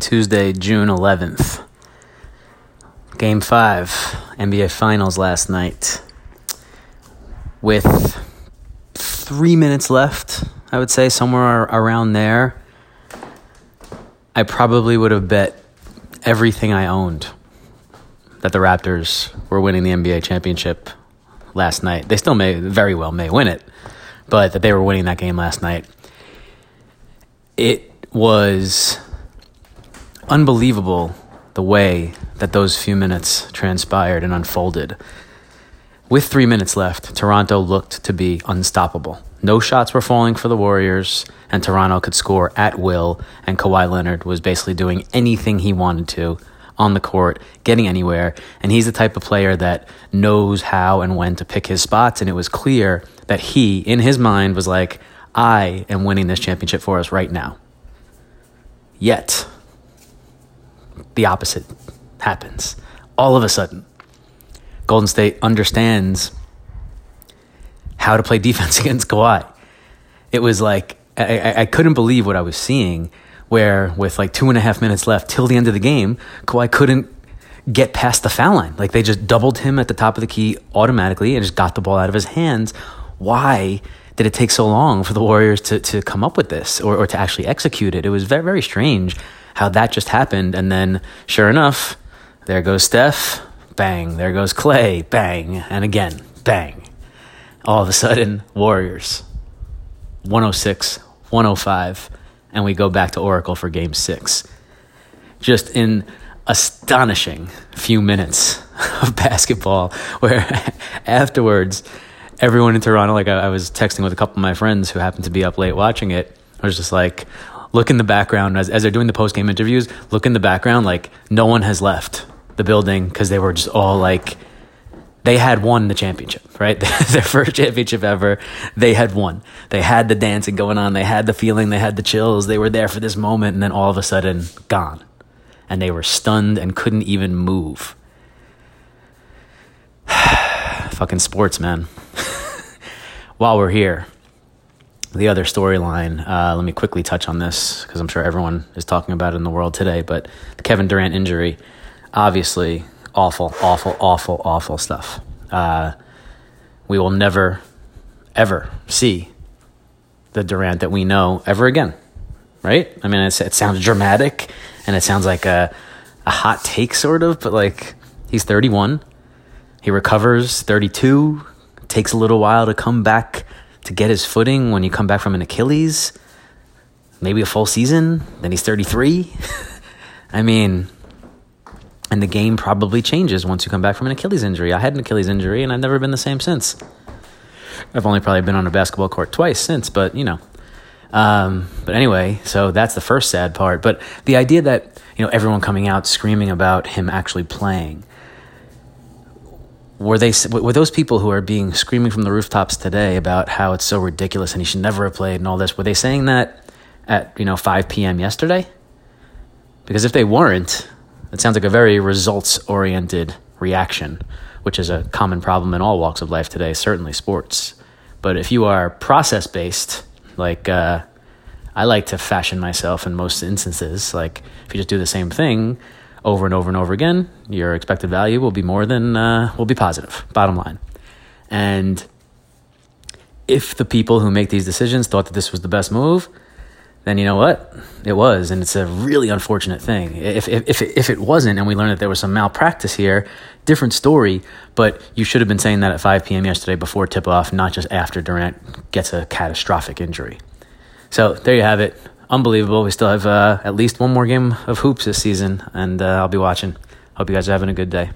Tuesday, June 11th. Game 5, NBA Finals last night. With three minutes left, I would say, somewhere around there, I probably would have bet everything I owned that the Raptors were winning the NBA championship last night. They still may, very well may win it, but that they were winning that game last night. It was unbelievable the way that those few minutes transpired and unfolded. With three minutes left, Toronto looked to be unstoppable. No shots were falling for the Warriors, and Toronto could score at will, and Kawhi Leonard was basically doing anything he wanted to on the court, getting anywhere. And he's the type of player that knows how and when to pick his spots. And it was clear that he, in his mind, was like, I am winning this championship for us right now. Yet, the opposite happens. All of a sudden, Golden State understands how to play defense against Kawhi. It was like, I, I, couldn't believe what I was seeing, where with like two and a half minutes left till the end of the game, Kawhi couldn't get past the foul line. Like they just doubled him at the top of the key automatically and just got the ball out of his hands. Why did it take so long for the Warriors to, to come up with this or, or to actually execute it? It was very, very strange how that just happened. And then, sure enough, there goes Steph, bang. There goes Clay, bang. And again, bang. All of a sudden, Warriors 106, 105, and we go back to Oracle for game six. Just in astonishing few minutes of basketball, where afterwards, everyone in Toronto, like I, I was texting with a couple of my friends who happened to be up late watching it, I was just like, look in the background as, as they're doing the post game interviews. Look in the background, like no one has left the building because they were just all like, they had won the championship, right? Their first championship ever. They had won. They had the dancing going on. They had the feeling. They had the chills. They were there for this moment, and then all of a sudden, gone. And they were stunned and couldn't even move. Fucking sports, man. While we're here, the other storyline, uh, let me quickly touch on this because I'm sure everyone is talking about it in the world today. But the Kevin Durant injury, obviously, awful, awful, awful, awful stuff. Uh, we will never, ever see the Durant that we know ever again, right? I mean, it sounds dramatic and it sounds like a, a hot take, sort of, but like he's 31. He recovers 32, takes a little while to come back to get his footing when you come back from an Achilles, maybe a full season, then he's 33. I mean, and the game probably changes once you come back from an Achilles injury. I had an Achilles injury and I've never been the same since. I've only probably been on a basketball court twice since, but you know. Um, but anyway, so that's the first sad part. But the idea that, you know, everyone coming out screaming about him actually playing were they were those people who are being screaming from the rooftops today about how it's so ridiculous and he should never have played and all this were they saying that at you know 5 p.m yesterday? Because if they weren't it sounds like a very results oriented reaction which is a common problem in all walks of life today certainly sports. But if you are process based like uh, i like to fashion myself in most instances like if you just do the same thing over and over and over again, your expected value will be more than uh, will be positive. Bottom line, and if the people who make these decisions thought that this was the best move, then you know what it was, and it's a really unfortunate thing. If if if it, if it wasn't, and we learned that there was some malpractice here, different story. But you should have been saying that at 5 p.m. yesterday before tip off, not just after Durant gets a catastrophic injury. So there you have it unbelievable. We still have uh, at least one more game of hoops this season, and uh, I'll be watching. Hope you guys are having a good day.